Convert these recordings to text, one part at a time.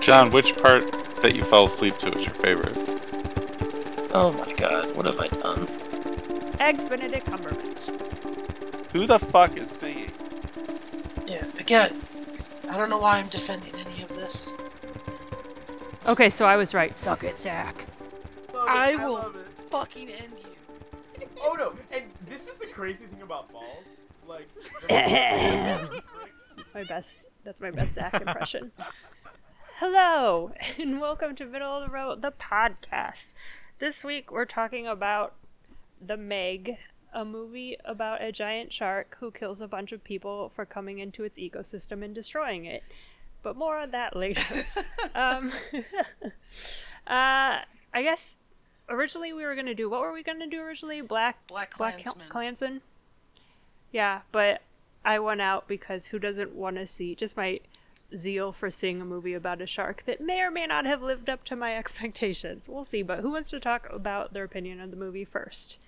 John, which part that you fell asleep to is your favorite? Oh my god, what have I done? Eggs Benedict Cumberbatch. Who the fuck is singing? Yeah, again, I don't know why I'm defending any of this. Okay, so I was right. Suck it, Zach. I will fucking end you. Oh no! And this is the crazy thing about balls. Like, That's my best. That's my best Zach impression. Hello, and welcome to Middle of the Road, the podcast. This week we're talking about The Meg, a movie about a giant shark who kills a bunch of people for coming into its ecosystem and destroying it. But more on that later. um, uh, I guess originally we were gonna do what were we gonna do originally? Black Black Black Klansman. Klansman. Yeah, but I won out because who doesn't want to see just my zeal for seeing a movie about a shark that may or may not have lived up to my expectations. We'll see, but who wants to talk about their opinion of the movie first?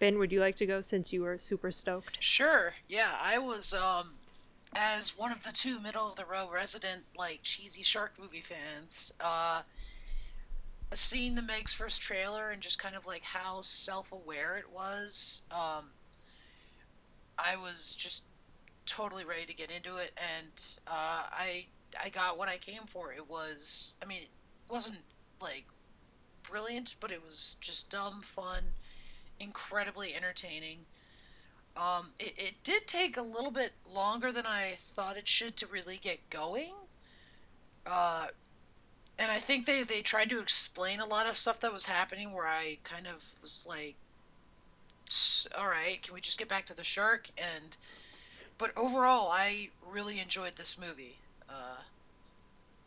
Ben, would you like to go since you were super stoked? Sure, yeah, I was, um, as one of the two Middle of the Road resident, like, cheesy shark movie fans, uh, seeing the Meg's first trailer and just kind of like how self aware it was, um, I was just totally ready to get into it, and uh, I I got what I came for. It was, I mean, it wasn't like brilliant, but it was just dumb fun, incredibly entertaining. Um, it, it did take a little bit longer than I thought it should to really get going. Uh, and I think they, they tried to explain a lot of stuff that was happening where I kind of was like, "S- all right, can we just get back to the shark? And but overall, I really enjoyed this movie. Uh,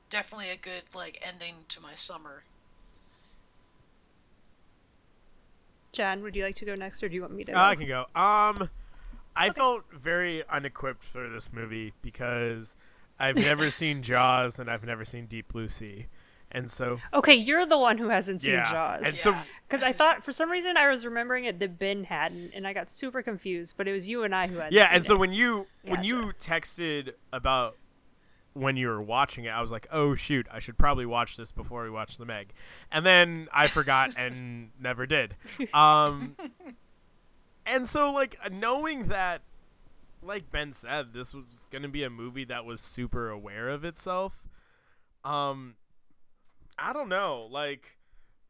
definitely a good like ending to my summer. John, would you like to go next, or do you want me to? Uh, I can go. Um, I felt very unequipped for this movie because I've never seen Jaws and I've never seen Deep Blue Sea, and so Okay, you're the one who hasn't seen yeah, Jaws. and so Because I thought for some reason I was remembering it that Ben hadn't, and I got super confused. But it was you and I who had. yeah, and so it. when you when you texted about when you were watching it, I was like, oh shoot, I should probably watch this before we watch the Meg, and then I forgot and never did. Um, and so like knowing that, like Ben said, this was gonna be a movie that was super aware of itself. Um, I don't know, like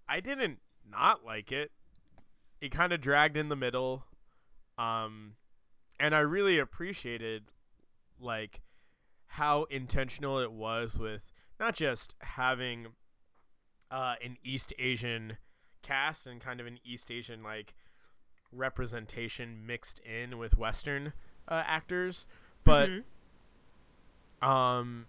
I didn't not like it. It kind of dragged in the middle. Um, and I really appreciated like how intentional it was with not just having uh, an East Asian cast and kind of an East Asian like representation mixed in with Western uh, actors, but Mhm. um,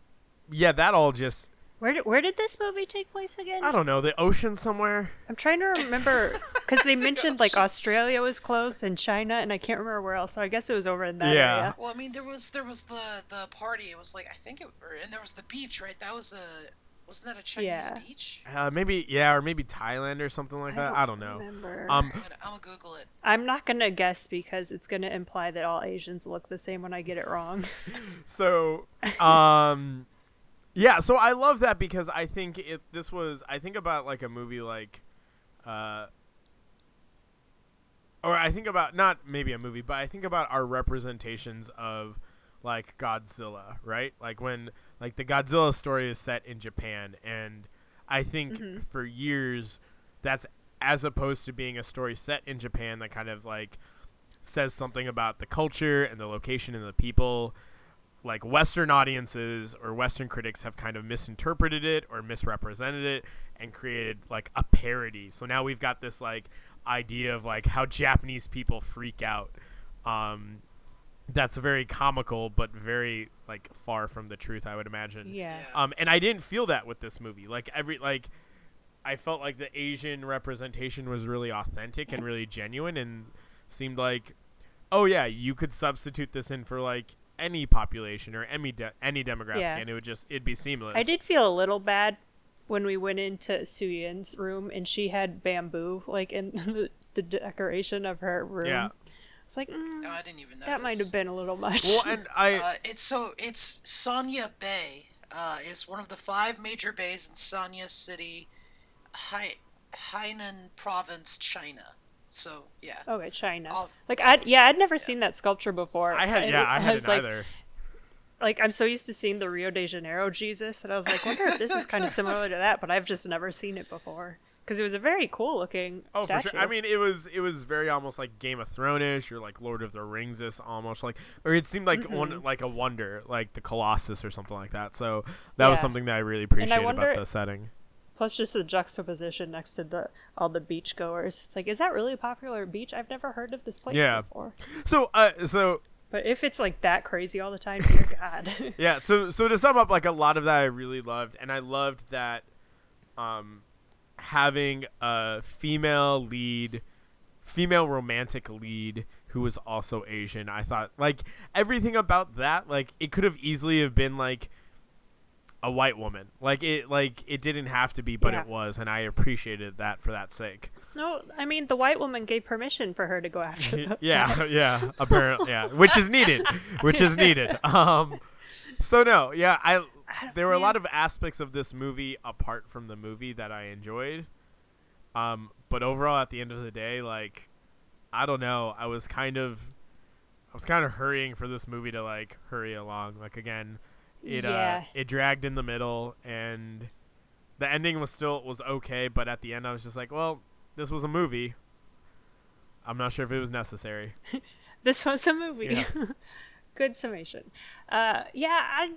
yeah, that all just where did where did this movie take place again? I don't know the ocean somewhere. I'm trying to remember because they mentioned like Australia was close and China, and I can't remember where else. So I guess it was over in that Yeah. area. Well, I mean, there was there was the the party. It was like I think it, and there was the beach, right? That was a wasn't that a Chinese Yeah. beach? Uh, maybe yeah, or maybe Thailand or something like that. I don't know. Remember. Um, I'm gonna, I'm gonna Google it. I'm not gonna guess because it's gonna imply that all Asians look the same when I get it wrong. so um yeah so i love that because i think if this was i think about like a movie like uh or i think about not maybe a movie but i think about our representations of like godzilla right? Like when like the godzilla story is set in japan and i think for years that's as opposed to being a story set in japan that kind of like says something about the culture and the location and the people like Western audiences or Western critics have kind of misinterpreted it or misrepresented it and created like a parody. So now we've got this like idea of like how Japanese people freak out. Um, that's very comical, but very like far from the truth, I would imagine. yeah. Um, and I didn't feel that with this movie. Like every like, I felt like the Asian representation was really authentic and really genuine, and seemed like, oh yeah, you could substitute this in for like any population or any de- any demographic, Yeah. and it would just it'd be seamless. I did feel a little bad when we went into Suyin's room and she had bamboo like in the, the decoration of her room. Yeah. It's like mm, No, I didn't even know. that might have been a little much. Well, and I Uh, it's so it's Sanya Bay. Uh, is one of the five major bays in Sanya City, Hai, Hainan Province, China. So yeah. okay, China. Off- like I of yeah, I'd never yeah. seen that sculpture before. I had yeah it I has, hadn't like, either. like I'm so used to seeing the Rio de Janeiro Jesus that I was like, wonder if this is kind of similar to that, but I've just never seen it before because it was a very cool looking Oh, statue. for sure. I mean, it was it was very almost like Game of Thrones-ish, or like Lord of the Rings is almost like, or it seemed like Mm-hmm. one like a wonder, like the Colossus or something like that. So that was something that I really appreciated wonder- about the setting. Plus, just the juxtaposition next to the all the beach goers. It's like, is that really a popular beach? I've never heard of this place Yeah. before. So, uh, so But if it's like that crazy all the time, dear God. yeah, so so to sum up, like a lot of that I really loved, and I loved that, um, having a female lead, female romantic lead who was also Asian. I thought like everything about that, like it could have easily have been like a white woman. Like it, like it didn't have to be, but Yeah. it was, and I appreciated that for that sake. no, I mean the white woman gave permission for her to go after. the- yeah, yeah, apparently, yeah, which is needed, which is needed. Um, so no, yeah, I there were a lot of aspects of this movie apart from the movie that I enjoyed. Um, but overall, at the end of the day, like, I don't know, I was kind of, I was kind of hurrying for this movie to like hurry along. Like again, it Yeah. uh, it dragged in the middle, and the ending was still was okay, but at the end, I was just like, well, this was a movie. I'm not sure if it was necessary. This was a movie. Yeah. Good summation. Uh, yeah, I,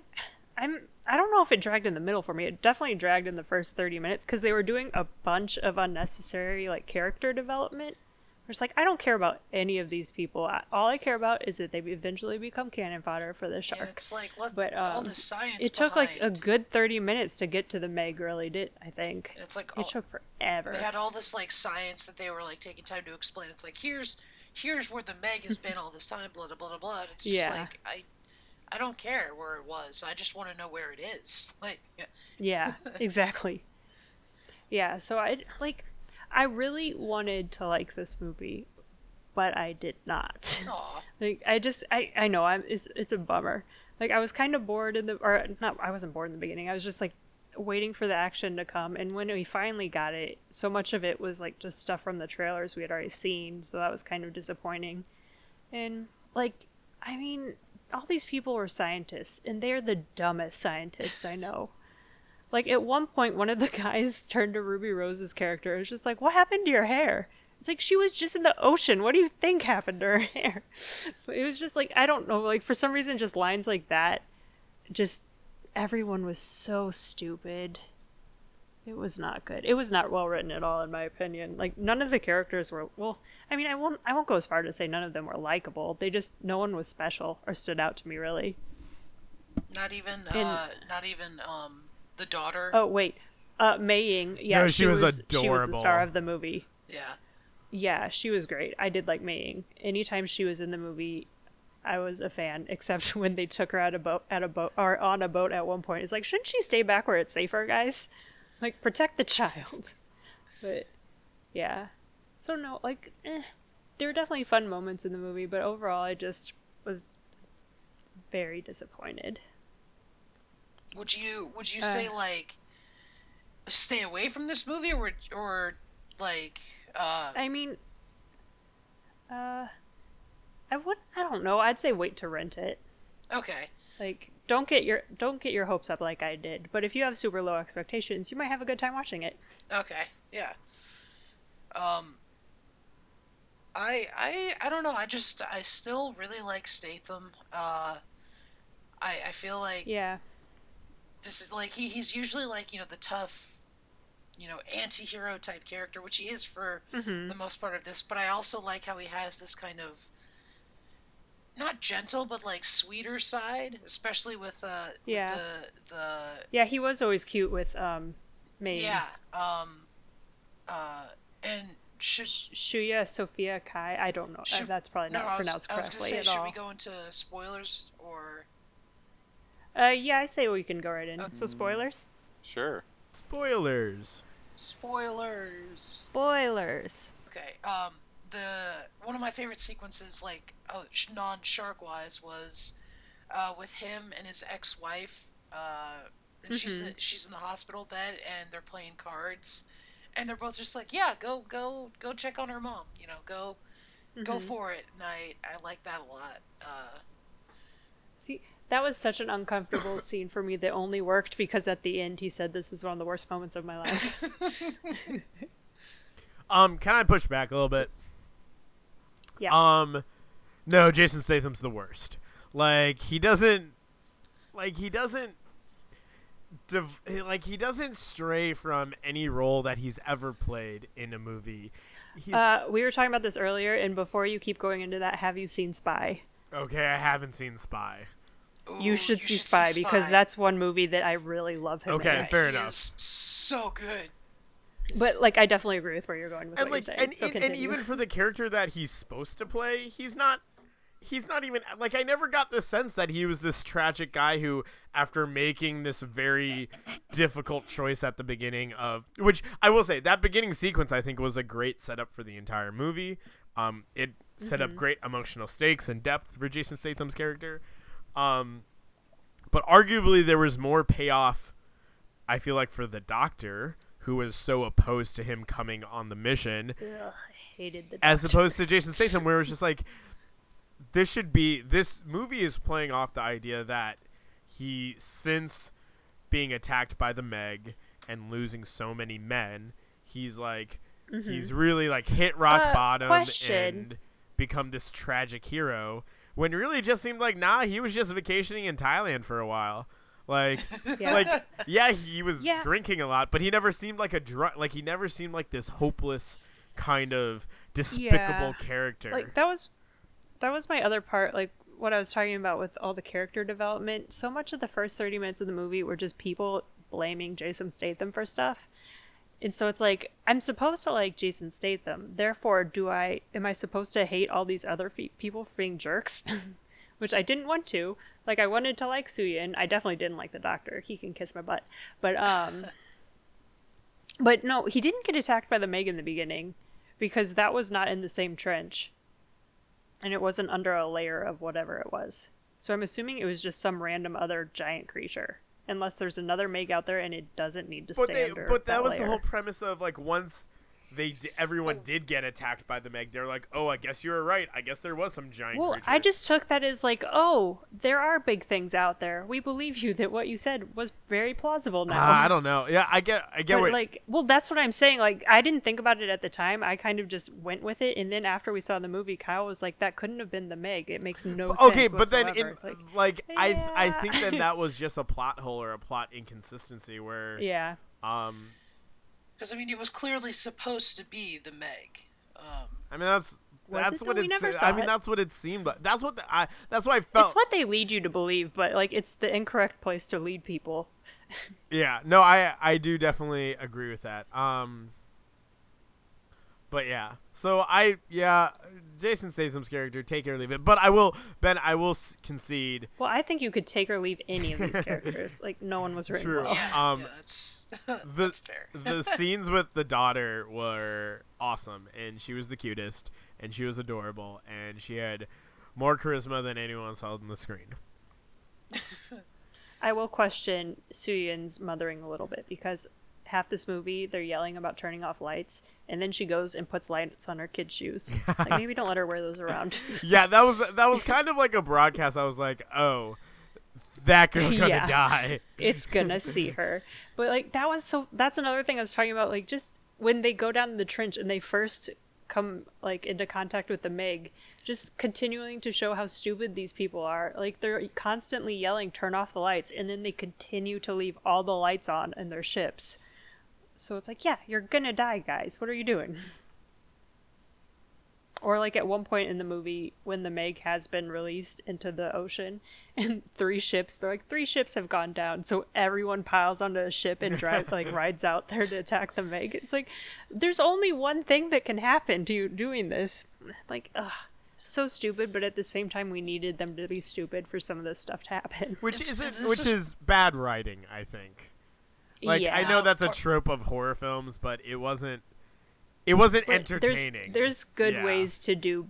I'm. I don't know if it dragged in the middle for me. It definitely dragged in the first thirty minutes because they were doing a bunch of unnecessary like character development. It's like I don't care about any of these people. All I care about is that they eventually become cannon fodder for the And it's like let But all um, the science. it took like a good thirty minutes to get to the Meg. Really did I think It's like it all, took forever. they had all this like science that they were like taking time to explain. It's like here's here's where the Meg has been all this time. Blah blah blah blah. blah. It's just Yeah. like I I don't care where it was. I just want to know where it is. Like yeah. Yeah, exactly. Yeah, so I like I really wanted to like this movie, but I did not. Aw. like I just I I know I'm it's it's a bummer. Like I was kind of bored in the or not I wasn't bored in the beginning. I was just like waiting for the action to come and when we finally got it, so much of it was like just stuff from the trailers we had already seen, so that was kind of disappointing. And like I mean, all these people were scientists and they're the dumbest scientists I know. Like at one point, one of the guys turned to Ruby Rose's character. and was just like, "What happened to your hair?" It's like she was just in the ocean. What do you think happened to her hair? But it was just like I don't know. Like for some reason, just lines like that, just everyone was so stupid. It was not good. It was not well written at all, in my opinion. Like none of the characters were well. I mean, I won't. I won't go as far to say none of them were likable. They just no one was special or stood out to me really. Not even And- uh not even um the daughter. Oh wait, uh, Mei Ying. Yeah, No, she was adorable. She was the star of the movie. Yeah. Yeah, she was great. I did like Mei Ying. Anytime she was in the movie, I was a fan. Except when they took her at a boat, at a boat, or on a boat at one point. It's like, shouldn't she stay back where it's safer, guys? Like, protect the child. But yeah, so no, like, eh. there were definitely fun moments in the movie, but overall, I just was very disappointed. Would you would you Uh. say like stay away from this movie or or like uh I mean, uh, I would. I don't know. I'd say wait to rent it. okay. Like, don't get your don't get your hopes up like I did. But if you have super low expectations, you might have a good time watching it. Okay. Yeah. Um I I I don't know. I just I still really like Statham. Uh I I feel like Yeah, this is like he, he's usually like, you know, the tough you know, anti-hero type character, which he is for hmm the most part of this, but I also like how he has this kind of not gentle but like sweeter side, especially with uh with the the yeah. He was always cute with um, May. yeah, um uh and should Shuya Sophia Cai. I don't know. Uh, Should- that's probably no, not I was, pronounced I was gonna correctly say, at should all. we go into spoilers or Uh, yeah, I say we can go right in. So spoilers. Sure. Spoilers. spoilers? Spoilers. Okay. Um, the one of my favorite sequences, like oh, non shark wise, was uh, with him and his ex wife. Uh, and she's she's in the hospital bed, and they're playing cards, and they're both just like, yeah, go go go check on her mom. You know, go go Mhm. for it. And I I like that a lot. Uh, See, that was such an uncomfortable scene for me that only worked because at the end he said, "This is one of the worst moments of my life." Um, can I push back a little bit? Yeah. Um, no, Jason Statham's the worst. Like he doesn't, like he doesn't, div- like he doesn't stray from any role that he's ever played in a movie. He's uh, we were talking about this earlier, and before you keep going into that, have you seen Spy? okay. I haven't seen Spy. You ooh, should see Spy because Spy. that's one movie that I really love him Okay. in. Yeah, fair he enough. so good. But like, I definitely agree with where you're going with and what like you're saying. and, so and, and even for the character that he's supposed to play he's not he's not even like i never got the sense that he was this tragic guy who after making this very difficult choice at the beginning of which i will say that beginning sequence i think was a great setup for the entire movie um it set Mm-hmm. up great emotional stakes and depth for jason statham's character um but arguably there was more payoff i feel like for the doctor who was so opposed to him coming on the mission Ugh, I hated the as opposed to Jason Statham, where it was just like, this should be this movie is playing off the idea that he, since being attacked by the Meg and losing so many men, he's like, he's really like hit rock Uh, bottom question. and become this tragic hero. When it really just seemed like, nah, he was just vacationing in Thailand for a while. Like, Yeah. like yeah, he was Yeah. drinking a lot, but he never seemed like a drunk. Like he never seemed like this hopeless kind of despicable Yeah. character. like that was that was my other part like what i was talking about with all the character development so much of the first 30 minutes of the movie were just people blaming jason statham for stuff and so it's like i'm supposed to like jason statham therefore do i am i supposed to hate all these other fe- people for being jerks? Which i didn't want to. Like i wanted to like suyin i definitely didn't like the doctor. He can kiss my butt. But um but no he didn't get attacked by the meg in the beginning because that was not in the same trench. And it wasn't under a layer of whatever it was. So I'm assuming it was just some random other giant creature, unless there's another Meg out there and it doesn't need to but stay they, under. but that, was layer. the whole premise of like once they di- everyone did get attacked by the Meg, they're like, oh, I guess you were right. I guess there was some giant. Well, creature. I just took that as like, oh, there are big things out there. We believe you that what you said was very plausible now. Ah, I don't know. Yeah, I get, I get but what. like, well, that's what I'm saying. Like, I didn't think about it at the time. I kind of just went with it, and then after we saw the movie, Kyle was like, "That couldn't have been the Meg. It makes no sense." okay, but then in whatsoever." It's like, I I think then that was just a plot hole or a plot inconsistency where yeah, um Because I mean, it was clearly supposed to be the Meg. Um, I mean that's that's it, what though? it We se- I mean it. that's what it seemed like. That's what the, I that's what I felt. it's what they lead you to believe, but like, it's the incorrect place to lead people. Yeah, no, I I do definitely agree with that. Um, but yeah, so I yeah, Jason Statham's character, take it or leave it. But I will, Ben, I will s- concede. Well, I think you could take or leave any of these characters. Like, no one was written True. well. yeah, Um, yeah, that's The that's fair. the scenes with the daughter were awesome, and she was the cutest, and she was adorable, and she had more charisma than anyone else on the screen. I will question Suyin's mothering a little bit because half this movie they're yelling about turning off lights, and then she goes and puts lights on her kid's shoes. like, maybe don't let her wear those around. Yeah, that was that was kind of like a broadcast. I was like, oh, that girl gonna Yeah. die. it's gonna see her. But like that was so that's another thing I was talking about, like just when they go down the trench and they first come like into contact with the Meg, just continuing to show how stupid these people are. Like they're constantly yelling, turn off the lights, and then they continue to leave all the lights on in their ships. So it's like, yeah, you're gonna die, guys. What are you doing? Or like at one point in the movie when the Meg has been released into the ocean and three ships they're like three ships have gone down so everyone piles onto a ship and drive like rides out there to attack the Meg. It's like there's only one thing that can happen to you doing this. Like ugh so stupid, but at the same time we needed them to be stupid for some of this stuff to happen. Which It's- isn't which is- is bad writing, I think. Like I know that's a trope of horror films, but it wasn't It wasn't But there's, entertaining. there's good Yeah. ways to do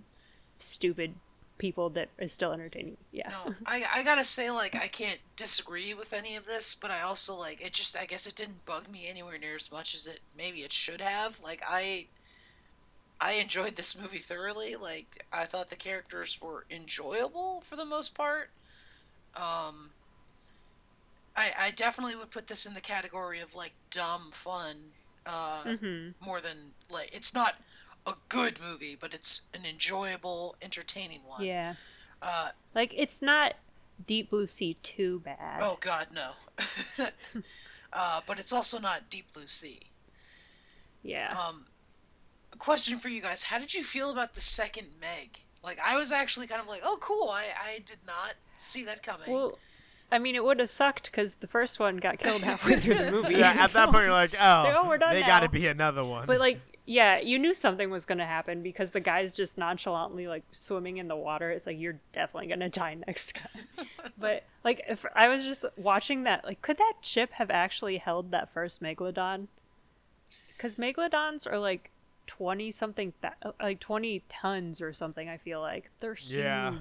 stupid people that is still entertaining. Yeah. No, I I gotta say like I can't disagree with any of this, but I also like it. Just I guess it didn't bug me anywhere near as much as it maybe it should have. Like I. I enjoyed this movie thoroughly. Like I thought the characters were enjoyable for the most part. Um, I I definitely would put this in the category of like dumb fun. Uh, hmm more than like it's not a good movie, but it's an enjoyable, entertaining one. Yeah. Uh, Like it's not Deep Blue Sea too bad. oh God, no. uh, but it's also not Deep Blue Sea. Yeah. Um, a question for you guys: How did you feel about the second Meg? Like, I was actually kind of like, "Oh, cool! I I did not see that coming." well, I mean, it would have sucked because the first one got killed halfway through the movie. yeah, at that point you're like, oh, Like, oh, we're done they got to be another one. But like, yeah, you knew something was gonna happen because the guy's just nonchalantly like swimming in the water. It's like you're definitely gonna die next time. but like, if I was just watching that, like, could that ship have actually held that first megalodon? Because megalodons are like twenty something, th- like twenty tons or something. I feel like they're huge. Yeah.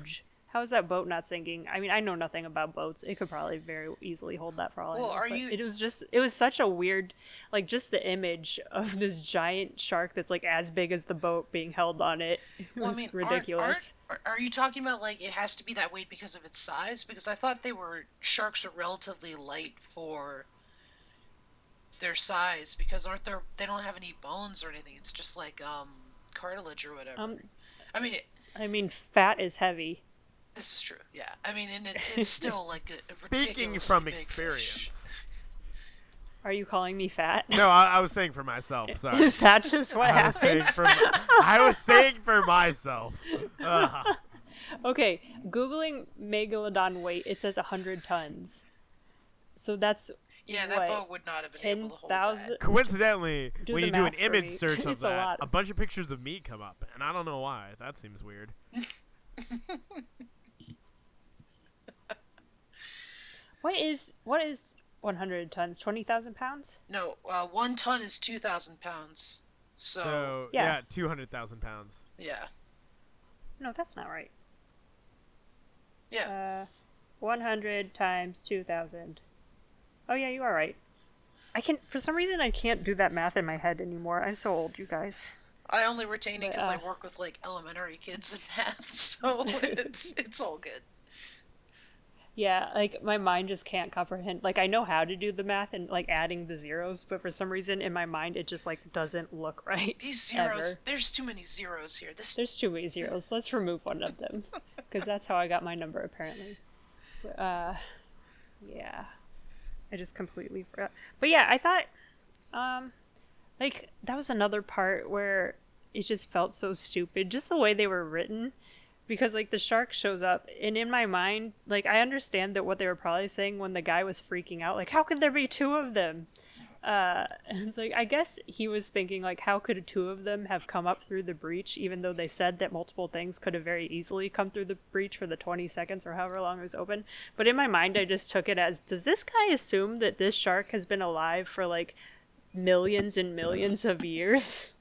How is that boat not sinking? I mean, I know nothing about boats. It could probably very easily hold that for all Well, I know. are you- It was just, it was such a weird, like, just the image of this giant shark that's like as big as the boat being held on it. It Well, was I mean, aren't- ridiculous. aren't- are, are you talking about like it has to be that weight because of its size? Because I thought they were sharks are relatively light for their size because aren't there they don't have any bones or anything. It's just like um cartilage or whatever. Um, I mean, it, I mean, fat is heavy. This is true. Yeah, I mean, and it, it's still like a, a Speaking from big fish. experience. Are you calling me fat? No, I, I was saying for myself. Sorry. is that just what I was saying happened? for I was saying for myself. Ugh. Okay, googling megalodon weight, it says hundred tons. So that's Yeah, that What, boat would not have been able to hold 10,000 that. Coincidentally, Do when you do an image me. search of It's a that, a bunch of pictures of me come up, and I don't know why. That seems weird. What is what is one hundred tons? Twenty thousand pounds? No, uh, one ton is two thousand pounds. So, So Yeah. yeah, two hundred thousand pounds. yeah, No, that's not right. yeah. Uh, 100 times 2000. Oh, yeah, you are right. I can, for some reason, I can't do that math in my head anymore. I'm so old, you guys. I only retain it because uh, I work with like elementary kids in math, so it's it's all good. Yeah, like my mind just can't comprehend. Like I know how to do the math and like adding the zeros, but for some reason in my mind it just like doesn't look right. These zeros, ever. there's too many zeros here. This There's too many zeros. Let's remove one of them because that's how I got my number apparently. But, uh, yeah, I just completely forgot. But yeah, I thought, um, like that was another part where it just felt so stupid, just the way they were written. Because like the shark shows up, and in my mind, like I understand that what they were probably saying when the guy was freaking out, like how could there be two of them? Uh, and it's like I guess he was thinking like how could two of them have come up through the breach, even though they said that multiple things could have very easily come through the breach for the twenty seconds or however long it was open. But in my mind, I just took it as does this guy assume that this shark has been alive for like millions and millions of years?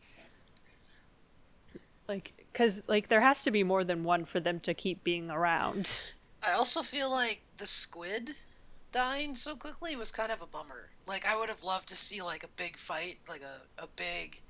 like because like there has to be more than one for them to keep being around. I also feel like the squid dying so quickly was kind of a bummer. Like I would have loved to see like a big fight, like a a big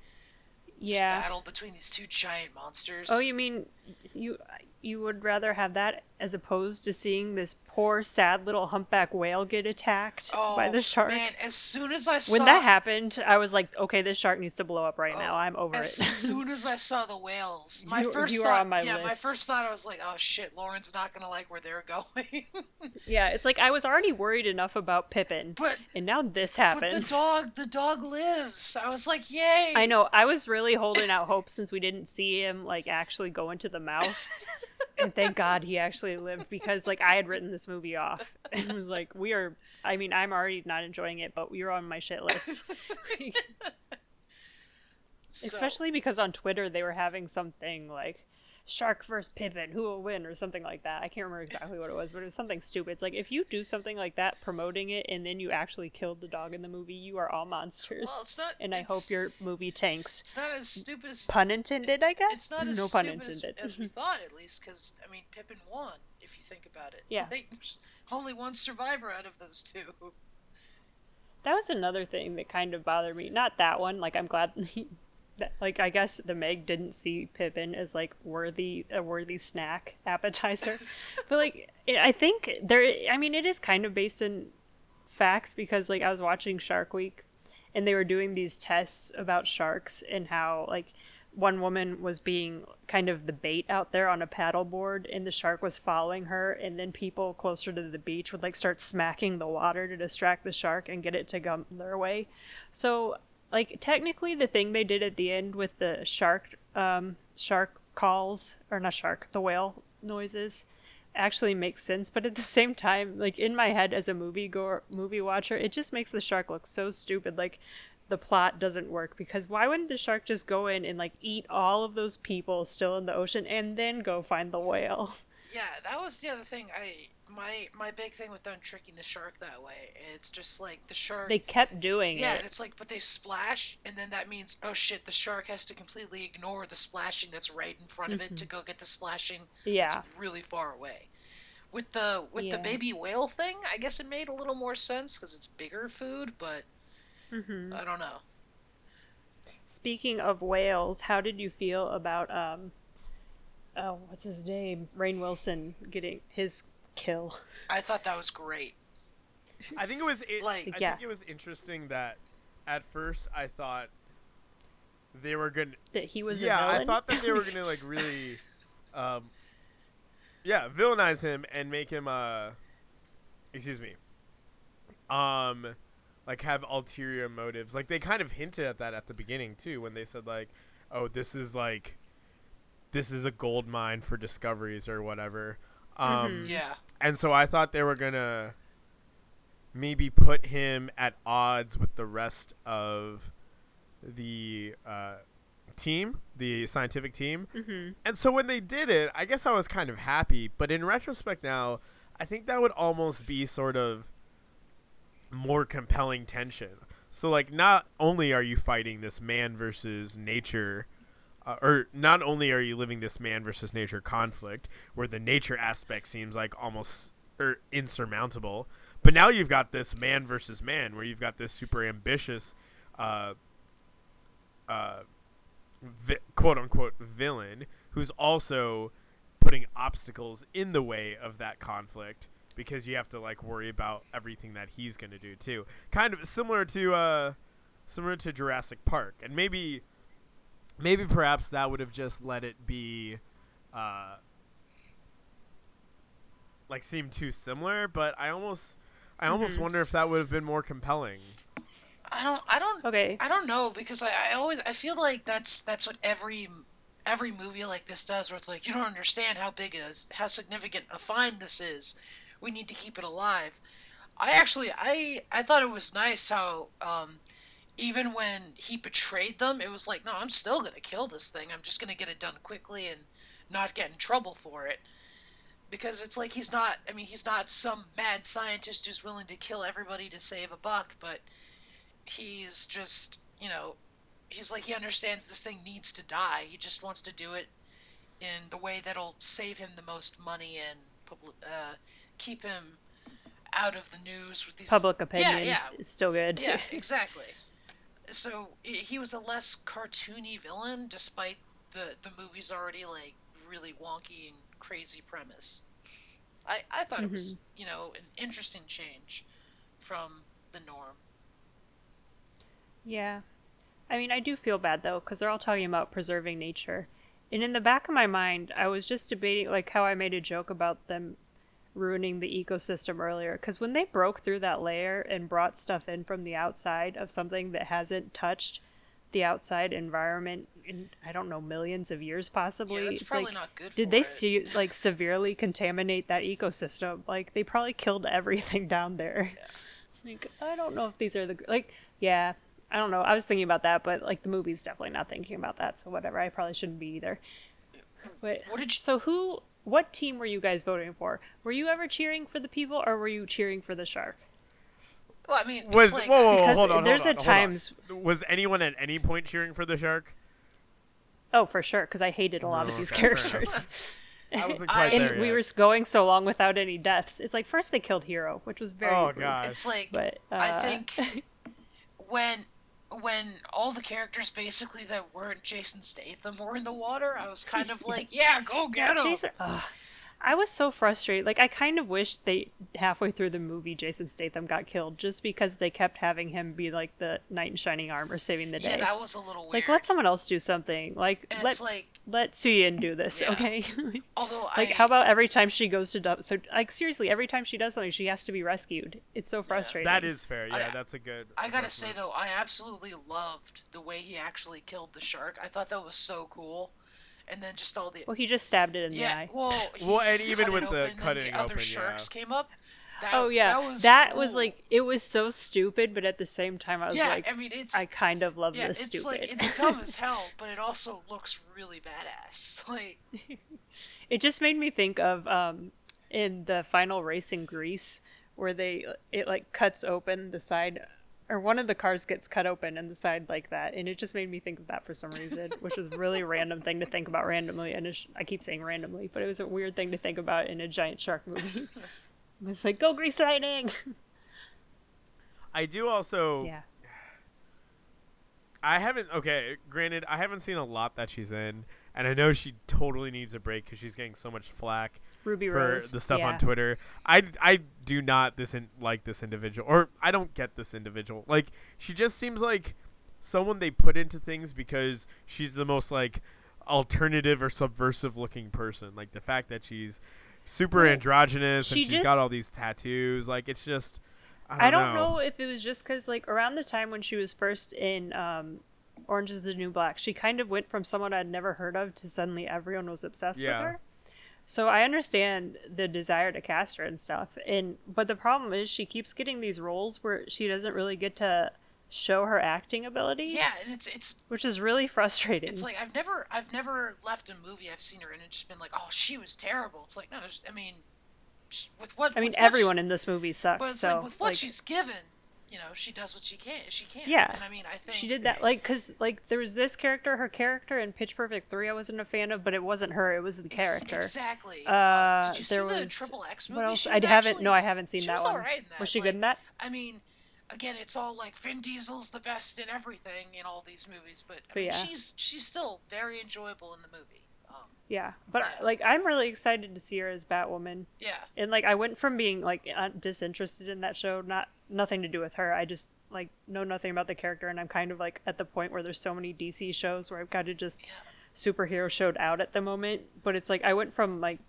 Yeah. battle between these two giant monsters. Oh, you mean you you would rather have that as opposed to seeing this poor, sad little humpback whale get attacked oh, by the shark? Man, as soon as I saw when that happened, I was like, okay, this shark needs to blow up right Oh, now. I'm over as it. As soon as I saw the whales, my You- first you are thought, on my yeah, my first thought, I was like, oh shit, Lauren's not gonna like where they're going. yeah, it's like I was already worried enough about Pippin, but and now this happens. but the dog, the dog lives. I was like, yay! I know. I was really holding out hope since we didn't see him like actually go into the mouth. and thank God he actually lived because like I had written this movie off and was like, we are. I mean, I'm already not enjoying it, but you're on my shit list. So- Especially because on Twitter they were having something like, shark versus Pippin, who will win, or something like that. I can't remember exactly what it was, but it was something stupid. It's like if you do something like that, promoting it, and then you actually killed the dog in the movie, you are all monsters. Well, it's not. and I hope your movie tanks. It's not as stupid as Pun intended, I guess. it's not as no pun stupid as, intended. as we thought, at least, because I mean, Pippin won. If you think about it, Yeah. Like, there's only one survivor out of those two. That was another thing that kind of bothered me. Not that one. Like I'm glad. like I guess the Meg didn't see Pippin as like worthy a worthy snack appetizer, but like I think there. I mean, it is kind of based in facts because like I was watching Shark Week, and they were doing these tests about sharks and how like one woman was being kind of the bait out there on a paddleboard and the shark was following her and then people closer to the beach would like start smacking the water to distract the shark and get it to come their way so like technically the thing they did at the end with the shark um shark calls or not shark the whale noises actually makes sense. But at the same time like in my head as a movie goer movie watcher it just makes the shark look so stupid. Like the plot doesn't work. Because why wouldn't the shark just go in and like eat all of those people still in the ocean and then go find the whale? Yeah, that was the other thing. I my my big thing with them tricking the shark that way. It's just like the shark. they kept doing it. yeah, it's like, but they splash, and then that means, oh shit, the shark has to completely ignore the splashing that's right in front of it to go get the splashing yeah that's really far away. With the with the baby whale thing, I guess it made a little more sense because it's bigger food, but hmm I don't know. Speaking of whales, how did you feel about um oh what's his name? Rainn Wilson getting his kill. I thought that was great. I think it was it, Like- I Yeah. think it was interesting that at first I thought they were gonna That he was yeah, a villain. I thought that they were gonna like really, um, yeah, villainize him and make him uh, excuse me, um, like have ulterior motives. Like they kind of hinted at that at the beginning too, when they said like, oh, this is like, this is a gold mine for discoveries or whatever. Um, Mhm. Yeah. and so I thought they were gonna maybe put him at odds with the rest of the uh, team, the scientific team. Mhm. And so when they did it, I guess I was kind of happy. But in retrospect now, I think that would almost be sort of more compelling tension. So like, not only are you fighting this man versus nature. Uh, or not only are you living this man versus nature conflict, where the nature aspect seems like almost or insurmountable, but now you've got this man versus man, where you've got this super ambitious, uh, uh, vi- quote unquote villain who's also putting obstacles in the way of that conflict because you have to like worry about everything that he's going to do too. Kind of similar to uh similar to Jurassic Park. And maybe maybe perhaps that would have just let it be uh like seem too similar, but I almost I almost Mhm. wonder if that would have been more compelling. I don't. I don't. Okay. I don't know because I, I always I feel like that's that's what every every movie like this does where it's like you don't understand how big is how significant a find this is. We need to keep it alive. I actually I I thought it was nice how um even when he betrayed them it was like no I'm still going to kill this thing. I'm just going to get it done quickly and not get in trouble for it. Because it's like he's not I mean he's not some mad scientist who's willing to kill everybody to save a buck, but he's just you know he's like he understands this thing needs to die he just wants to do it in the way that'll save him the most money and public, uh, keep him out of the news with these Public opinion yeah is still good. yeah exactly so he was a less cartoony villain despite the the movie's already like really wonky and crazy premise i i thought it was mm-hmm. you know an interesting change from the norm Yeah. I mean, I do feel bad though, because they're all talking about preserving nature. And in the back of my mind, I was just debating, like, how I made a joke about them ruining the ecosystem earlier. Because when they broke through that layer and brought stuff in from the outside of something that hasn't touched the outside environment in, I don't know, millions of years possibly, yeah that's it's probably like, not good did they see, like, severely contaminate that ecosystem? Like, they probably killed everything down there. It's like, I don't know if these are the, like, yeah, I don't know. I was thinking about that, but like the movie's definitely not thinking about that, so whatever. I probably shouldn't be either. Wait, What did you? so who? What team were you guys voting for? Were you ever cheering for the people, or were you cheering for the shark? Well, I mean, Was it's like, whoa, whoa, whoa, Because hold on, there's hold on, at hold on. times- Was anyone at any point cheering for the shark? Oh, for sure, because I hated a lot No, of these okay, characters. I wasn't I- quite and there we were going so long without any deaths. It's like first they killed Hero, which was very Oh rude, god. It's like But uh, I think when when all the characters basically that weren't Jason Statham were in the water, I was kind of like, yeah, go get him. Jason, ugh. I was so frustrated. Like I kind of wished they halfway through the movie Jason Statham got killed just because they kept having him be like the knight in shining armor saving the day. Yeah, that was a little weird. like let someone else do something. Like and let it's like, let Suyin do this, Yeah. okay? although like I, how about every time she goes to dump so like seriously every time she does something she has to be rescued. It's so frustrating. That is fair. Yeah, I- that's a good. I gotta say though, I absolutely loved the way he actually killed the shark. I thought that was so cool. And then just all the Well, he just stabbed it in the eye. well, he Well, and even cut with it the open, and cutting then the other open, sharks yeah. came up. That, oh yeah, that was cool. like it was so stupid, but at the same time I was yeah. like, I mean, it's I kind of love yeah, this it's stupid. like it's dumb as hell, but it also looks really badass. Like It just made me think of um, in the final race in Grease where they it like cuts open the side or one of the cars gets cut open and the side like that and it just made me think of that for some reason which is a really random thing to think about randomly and it's, I keep saying randomly but it was a weird thing to think about in a giant shark movie. It was like go Grease lightning. I do also. yeah. I haven't. Okay, granted, I haven't seen a lot that she's in, and I know she totally needs a break because she's getting so much flack Ruby for Rose. the stuff yeah. on Twitter. I, I do not this in, like this individual, or I don't get this individual. Like she just seems like someone they put into things because she's the most like alternative or subversive looking person. Like the fact that she's super androgynous she and she's got all these tattoos. Like it's just. I don't, I don't know. if it was just because, like, around the time when she was first in um, Orange is the New Black, she kind of went from someone I'd never heard of to suddenly everyone was obsessed Yeah. with her. So I understand the desire to cast her and stuff. And but the problem is she keeps getting these roles where she doesn't really get to show her acting abilities. yeah, and it's it's Which is really frustrating. it's like I've never I've never left a movie I've seen her in and just been like, oh, she was terrible. It's like no, it's- I mean, with what I mean, everyone she- in this movie sucks. but it's so like with what like, she's given, you know, she does what she can. She can. Yeah. And I mean, I think She did that like because like there was this character, her character in Pitch Perfect three. I wasn't a fan of, but it wasn't her; it was the Ex- character. exactly. Uh, did you see there the was Triple X movie? what else? I haven't. actually- no, I haven't seen that was one. alright in that, Was she like- good in that? I mean, again, it's all like Vin Diesel's the best in everything in all these movies, but But mean, yeah. she's she's still very enjoyable in the movie. Um, Yeah, but Yeah. like I'm really excited to see her as Batwoman, yeah, and like I went from being like uh, disinterested in that show, not nothing to do with her. I just like know nothing about the character, and I'm kind of like at the point where there's so many DC shows where I've got to just Yeah. superhero showed out at the moment. But it's like I went from like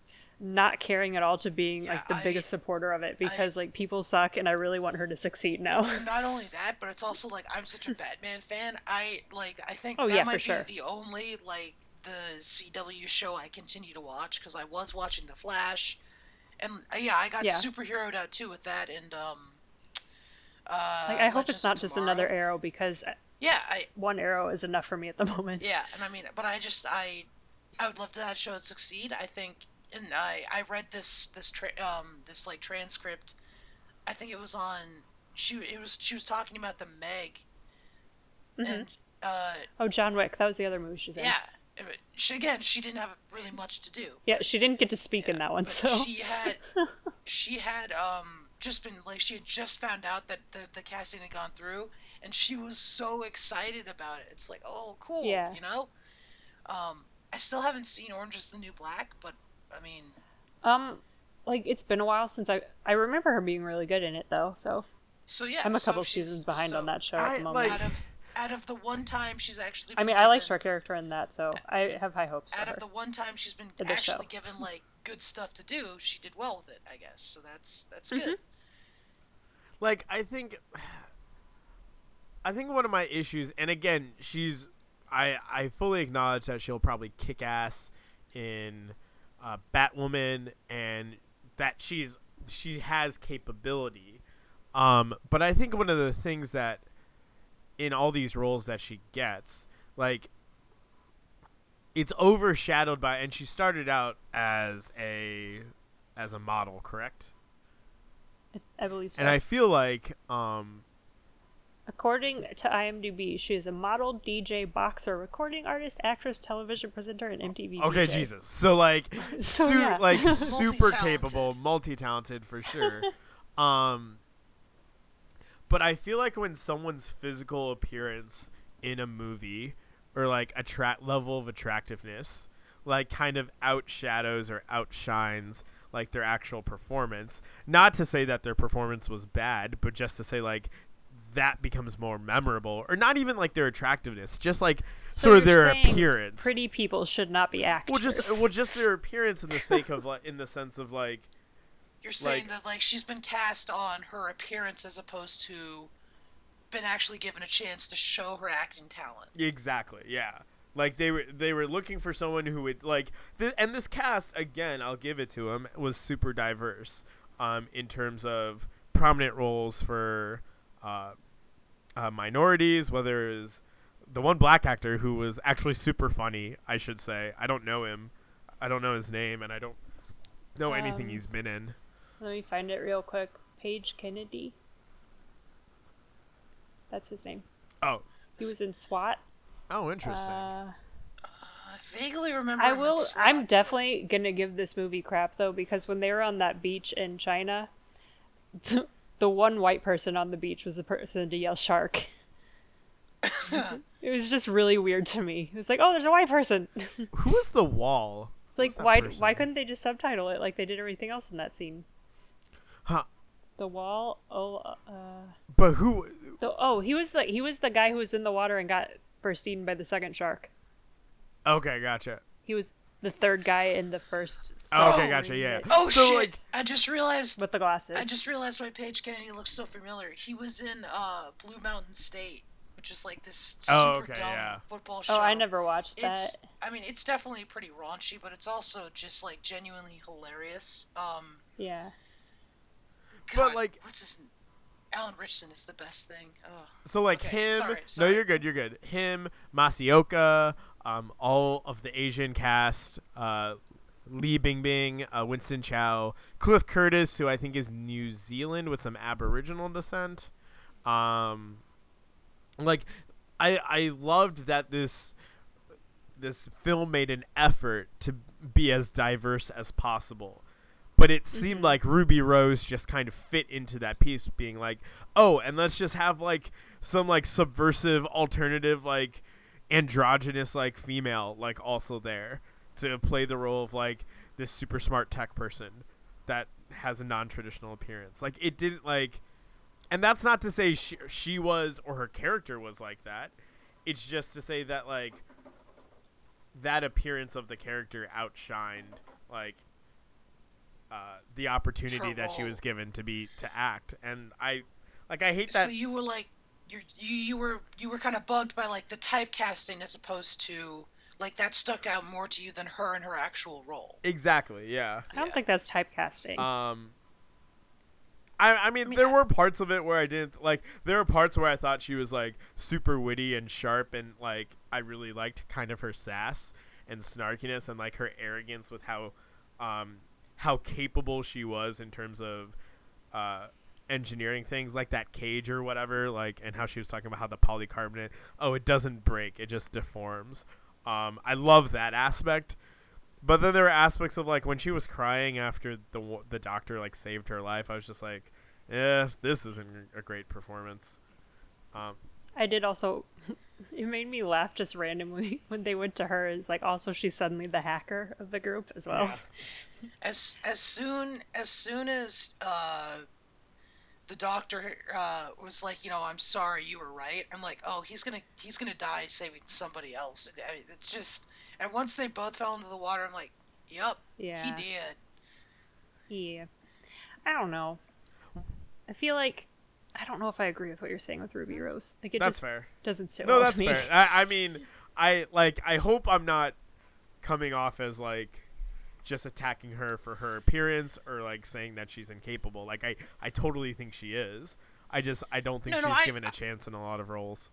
not caring at all to being Yeah, like the I- biggest supporter of it because like people suck, and I really want her to succeed now. not only that, but it's also like I'm such a Batman fan. I like I think Oh, that yeah, might sure. be the only like the CW show I continue to watch because I was watching The Flash, and uh, yeah, I got Yeah. superheroed out too with that, and um. Uh, like I hope it's not just another arrow because uh, Yeah, I one arrow is enough for me at the moment. Yeah, and I mean, but I just I, I would love to that show to succeed. I think, and I I read this this tra- um this like transcript. I think it was on she it was she was talking about the Meg, Mhm. and uh Oh, John Wick. That was the other movie she's in. yeah, she again she didn't have really much to do. Yeah, she didn't get to speak in that one, so she had she had um just been like she had just found out that the, the casting had gone through and she was so excited about it it's like oh cool Yeah. you know um i still haven't seen orange is the new black but i mean um, like it's been a while since I I remember her being really good in it though. So so yeah I'm a so couple seasons behind so on that show I, at the moment. like- out of out of the one time she's actually I been mean, I liked given- her character in that, so I have high hopes for out her. of the one time she's been For actually show. given like good stuff to do she did well with it i guess so that's that's Mm-hmm. good like I think I think one of my issues and again she's I I fully acknowledge that she'll probably kick ass in uh, Batwoman and that she's she has capability um but I think one of the things that in all these roles that she gets like it's overshadowed by and she started out as a as a model, correct? I, believe so. And I feel like um According to IMDb, she is a model, DJ, boxer, recording artist, actress, television presenter, and MTV. okay, DJ. Jesus. So like So, su- yeah. like super capable, multi-talented for sure. um but I feel like when someone's physical appearance in a movie or like attract level of attractiveness like kind of outshadows or outshines like their actual performance. Not to say that their performance was bad, but just to say like that becomes more memorable or not even like their attractiveness, just like So sort of their appearance. Pretty people should not be actors. well just well just their appearance in the sake of like in the sense of like You're saying Like- that like she's been cast on her appearance as opposed to been actually given a chance to show her acting talent. Exactly. Yeah. Like they were they were looking for someone who would like th- and this cast again, I'll give it to him, was super diverse um in terms of prominent roles for uh, uh minorities, whether it is the one black actor who was actually super funny, I should say. I don't know him. I don't know his name and I don't know anything Um, he's been in. Let me find it real quick. Page Kennedy. That's his name. Oh. He was in SWAT. Oh, interesting. Uh, I vaguely remember. I will. I'm definitely gonna give this movie crap though because when they were on that beach in China, the one white person on the beach was the person to yell shark. it was just really weird to me. It's like, oh, there's a white person. who was the wall? It's like, why person? why couldn't they just subtitle it like they did everything else in that scene? Huh. The wall. Oh, uh, But who the, oh, he was the he was the guy who was in the water and got first eaten by the second shark. Okay, gotcha. He was the third guy in the first. Oh, okay, gotcha, yeah. Oh So, shit! like- I just realized. With the glasses. I just realized why Page Kennedy looks so familiar. He was in uh, Blue Mountain State, which is like this super Oh, okay, dumb yeah. football show. Oh, I never watched that. It's. I mean, it's definitely pretty raunchy, but it's also just like genuinely hilarious. Um, Yeah. God, But, like- what's his? Alan Ritchson is the best thing. Oh. So like Okay, him, sorry, no, you're good, you're good. Him, Masi Oka, um, all of the Asian cast, uh, Li Bingbing, uh, Winston Chao, Cliff Curtis, who I think is New Zealand with some Aboriginal descent. Um, like, I I loved that this this film made an effort to be as diverse as possible. But it seemed like Ruby Rose just kind of fit into that piece, being like, oh, and let's just have like some like subversive alternative like androgynous like female like also there to play the role of like this super smart tech person that has a non-traditional appearance. Like it didn't like and that's not to say she, she was or her character was like that. It's just to say that like that appearance of the character outshined like uh, the opportunity Her that she was given to be to act and i like i hate that So you were like, you you were you were kind of bugged by like the typecasting as opposed to like that stuck out more to you than her and her actual role. exactly yeah I don't Yeah. think that's typecasting. um I, I mean, mean, there I- were parts of it where I didn't like. There were parts where I thought she was like super witty and sharp, and like I really liked kind of her sass and snarkiness and like her arrogance with how, um, how capable she was in terms of, uh, engineering things like that cage or whatever. Like and how she was talking about how the polycarbonate, oh, it doesn't break, it just deforms. Um, I love that aspect. But then there were aspects of like when she was crying after the the doctor like saved her life. I was just like, yeah, this isn't a great performance. Um, I did also. It made me laugh just randomly when they went to her. Is like also she's suddenly the hacker of the group as well. As as soon as soon as uh, the doctor uh, was like, you know, I'm sorry, you were right. I'm like, oh, he's gonna he's gonna die saving somebody else. I mean, it's just, and once they both fell into the water, I'm like, yep, Yeah. he did. Yeah. I don't know. I feel like I don't know if I agree with what you're saying with Ruby Rose. Like it that's just fair. doesn't sit No, well that's with me. fair. I, I mean, I like. I hope I'm not coming off as like just attacking her for her appearance or like saying that she's incapable. Like I, I totally think she is. I just I don't think No, no, she's I- given a chance in a lot of roles.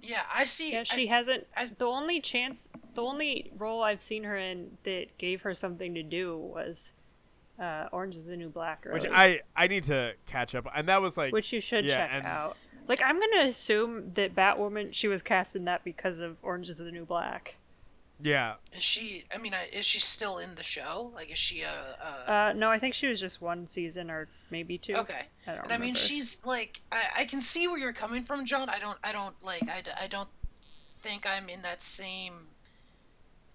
Yeah, I see. Yeah, I- she hasn't. I- the only chance, the only role I've seen her in that gave her something to do was uh, Orange Is the New Black. Which I I need to catch up, and that was like which you should yeah, check and- out. Like I'm gonna assume that Batwoman she was cast in that because of Orange Is the New Black. Yeah. Is she? I mean, is she still in the show? Like, is she a? a Uh, no, I think she was just one season or maybe two. okay. I don't And I mean, she's like, I, I can see where you're coming from, John. I don't, I don't like, I, I don't think I'm in that same,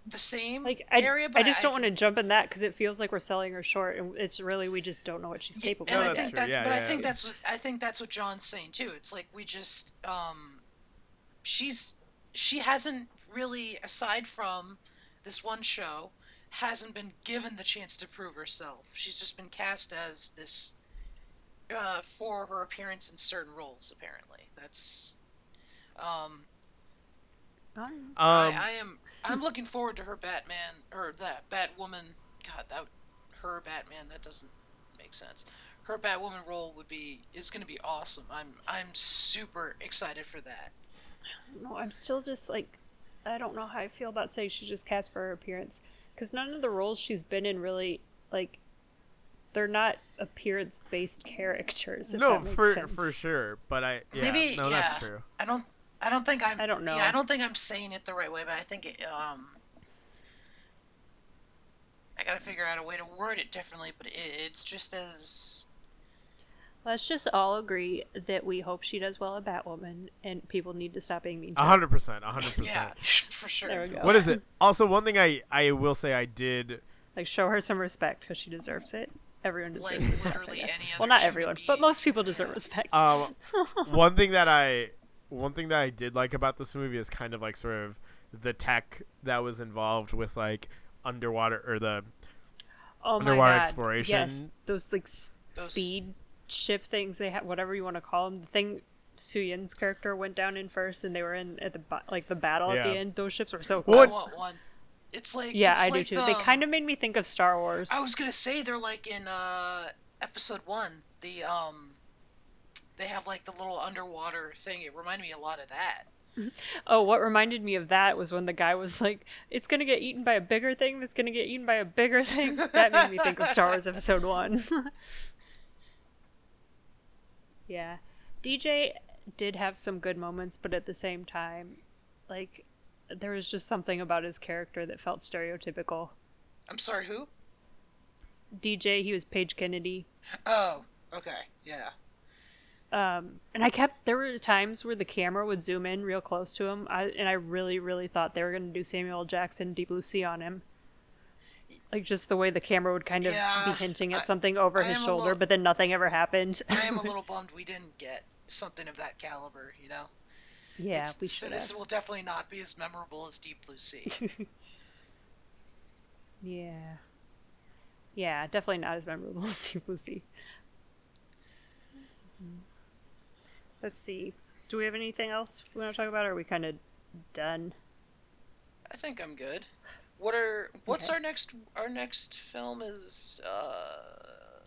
the same like I, area. But I just don't want to jump in that because it feels like we're selling her short, and it's really we just don't know what she's Yeah, capable and No, I of. that's think that, Yeah, but I yeah. think that's what I think that's what John's saying too. It's like we just, um, she's she hasn't really, aside from this one show, hasn't been given the chance to prove herself. She's just been cast as this uh, for her appearance in certain roles. Apparently, that's. Um, I. Um, I, I am. I'm looking forward to her Batman or that Batwoman. God, that her Batman. That doesn't make sense. Her Batwoman role would be is going to be awesome. I'm I'm super excited for that. No, I'm still just like, I don't know how I feel about saying she's just cast for her appearance because none of the roles she's been in really like, they're not appearance based characters. If no, that makes for sense. for sure. But I yeah, Maybe no, yeah. that's true. I don't. I don't think I'm. I don't know. Yeah, I don't think I'm saying it the right way, but I think it, um. I gotta figure out a way to word it differently, but it, it's just as Let's just all agree that we hope she does well at Batwoman, and people need to stop being mean to A her. hundred percent, a hundred yeah, percent. for sure. There we go. What is it? Also, one thing I I will say I did. Like, show her some respect because she deserves it. Everyone deserves Like respect. I literally guess. any other. well, not human everyone, being. but most people deserve respect. Um, one thing that I one thing that I did like about this movie is kind of like sort of the tech that was involved with like underwater or the oh my underwater god! exploration. Yes, those like Those- speed ship things they have, whatever you want to call them. The thing Suyin's character went down in first, and they were in at the like the battle at the end. Those ships were so cool. I want one. It's like Yeah, it's I do too. The, They kind of made me think of Star Wars. I was gonna say they're like in uh episode one. The um, they have like the little underwater thing. It reminded me a lot of that. Oh, what reminded me of that was when the guy was like, "It's gonna get eaten by a bigger thing. That's gonna get eaten by a bigger thing." That made me think of Star Wars Episode One. yeah, DJ did have some good moments, but at the same time, like, there was just something about his character that felt stereotypical. I'm sorry, who? DJ, he was Page Kennedy. Oh, okay, yeah. Um, and I kept there were times where the camera would zoom in real close to him, I, and I really, really thought they were going to do Samuel Jackson Deep Blue Sea on him, like just the way the camera would kind of Yeah, be hinting at I- something over I his shoulder, little- but then nothing ever happened. I am a little bummed we didn't get something of that caliber. You know. yeah, It's- we this, should this will definitely not be as memorable as Deep Blue Sea. Yeah, yeah, definitely not as memorable as Deep Blue Sea. Mhm. Let's see. Do we have anything else we want to talk about? Or are we kind of done? I think I'm good. What are what's Okay. our next our next film is uh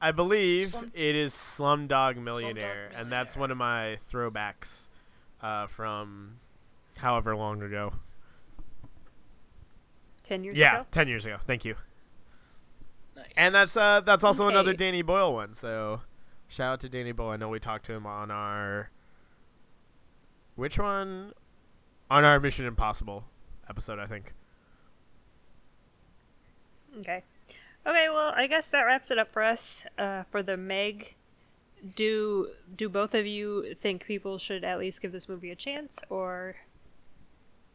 I believe Slum- it is Slumdog Millionaire, Slumdog and that's one of my throwbacks uh, from however long ago. Ten years yeah, ago. ten years ago. Thank you. nice. And that's uh, that's also another Danny Boyle one. So shout out to Danny Boyle. I know we talked to him on our which one? On our Mission Impossible episode, I think. Okay. Okay, well, I guess that wraps it up for us uh, for the Meg. Do do both of you think people should at least give this movie a chance, or?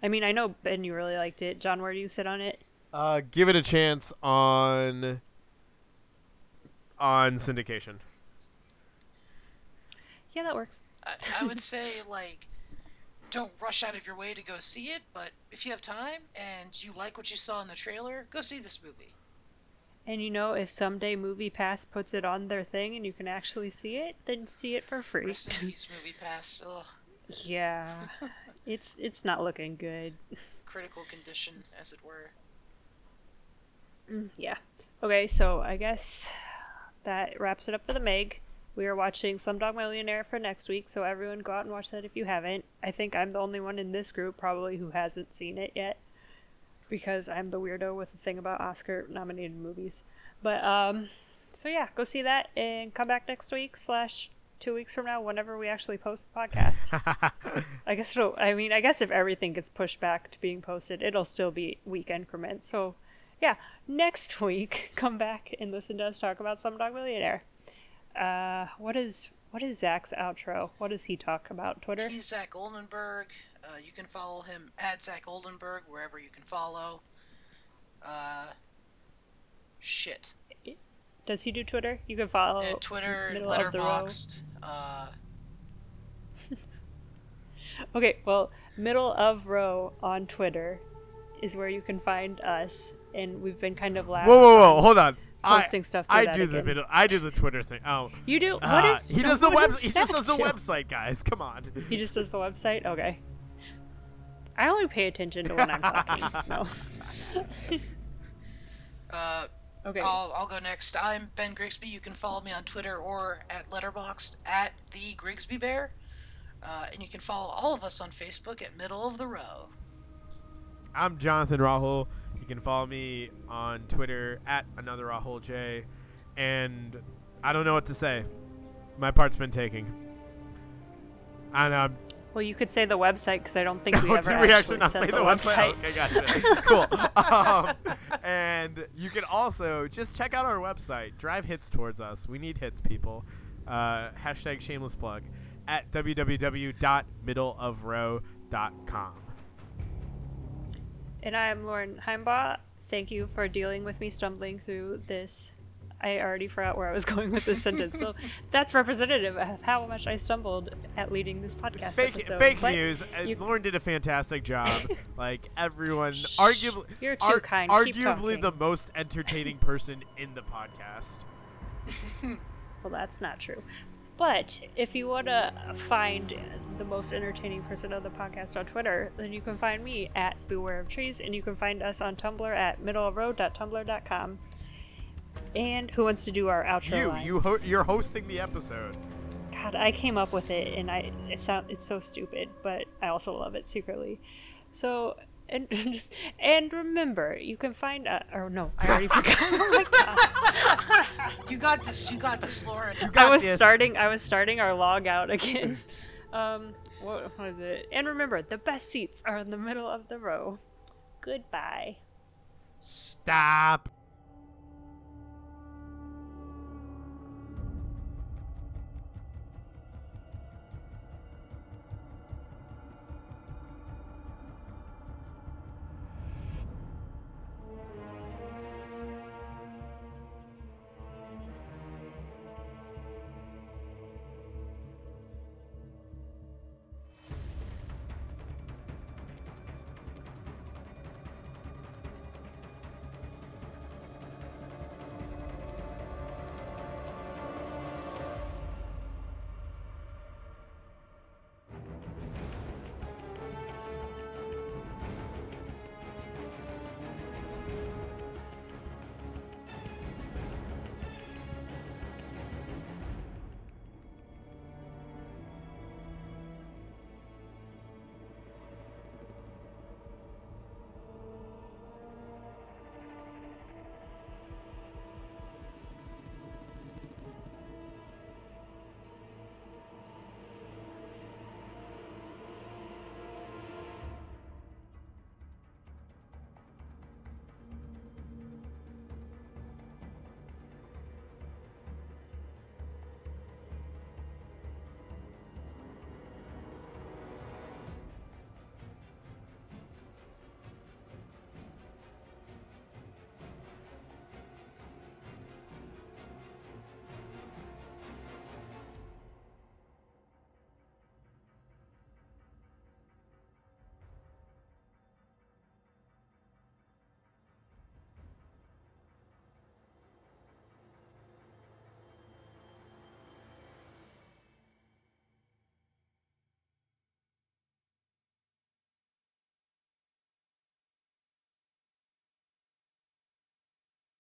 I mean, I know Ben, you really liked it. John, where do you sit on it? Uh, give it a chance on on syndication. Yeah, that works. I, I would say like don't rush out of your way to go see it, but if you have time and you like what you saw in the trailer, go see this movie. And you know, if someday Movie Pass puts it on their thing and you can actually see it, then see it for free. Rest in peace, movie pass. Ugh, yeah, it's it's not looking good. critical condition, as it were. Mm, yeah. Okay, so I guess that wraps it up for the Meg. We are watching Slumdog Millionaire for next week, so everyone go out and watch that if you haven't. I think I'm the only one in this group probably who hasn't seen it yet because I'm the weirdo with the thing about Oscar nominated movies. But um so yeah, go see that and come back next week slash two weeks from now whenever we actually post the podcast. I guess it'll I mean, I guess if everything gets pushed back to being posted, it'll still be week increments. So yeah, next week come back and listen to us talk about Some Dog Millionaire. Uh, what is what is Zach's outro? What does he talk about? Twitter? He's Zach Oldenburg. Uh, you can follow him at Zach Oldenburg wherever you can follow. Uh, shit. Does he do Twitter? You can follow And Twitter, Middle of the Row. Letterboxd. Uh, Okay, well, middle of row on Twitter is where you can find us, and we've been kind of lax. Whoa, whoa, whoa! Hold on. Posting I, stuff. I through do that the again. middle. I do the Twitter thing. Oh, You do? What ah, is? he no, does the what web? He just does the do? website, guys. Come on. He just does the website. Okay. I only pay attention to when I'm talking. No. uh, Okay. I'll, I'll go next. I'm Ben Grigsby. You can follow me on Twitter or at Letterboxd at the Grigsby Bear. Uh, and you can follow all of us on Facebook at Middle of the Row. I'm Jonathan Rahul. You can follow me on Twitter at another Rahul J, and I don't know what to say. My part's been taking. And um, Well, you could say the website because I don't think we oh, ever we actually, actually not said say the, the website. Okay, gotcha. cool. Um, and you can also just check out our website. Drive hits towards us. We need hits, people. Uh, hashtag shameless plug at www.middleofrow.com. And I'm Lauren Heimbaugh. Thank you for dealing with me stumbling through this. I already forgot where I was going with this sentence. So that's representative of how much I stumbled at leading this podcast Fake, episode. fake But news. Uh, you- Lauren did a fantastic job. like everyone, Shh, arguably, you're too ar- kind. Arguably the most entertaining person in the podcast. Well, that's not true. But if you want to find the most entertaining person on the podcast on Twitter, then you can find me at Beware of Trees, and you can find us on Tumblr at middleofroad.tumblr.com. And who wants to do our outro You, line? you, ho- you're hosting the episode. God, I came up with it, and I it sound it's so stupid, but I also love it secretly. So and just and remember, you can find uh, or no, I already forgot. Oh my god. You got this. You got this, Lauren. You I got was this. starting. I was starting our log out again. um, what was it? And remember, the best seats are in the middle of the row. Goodbye. Stop.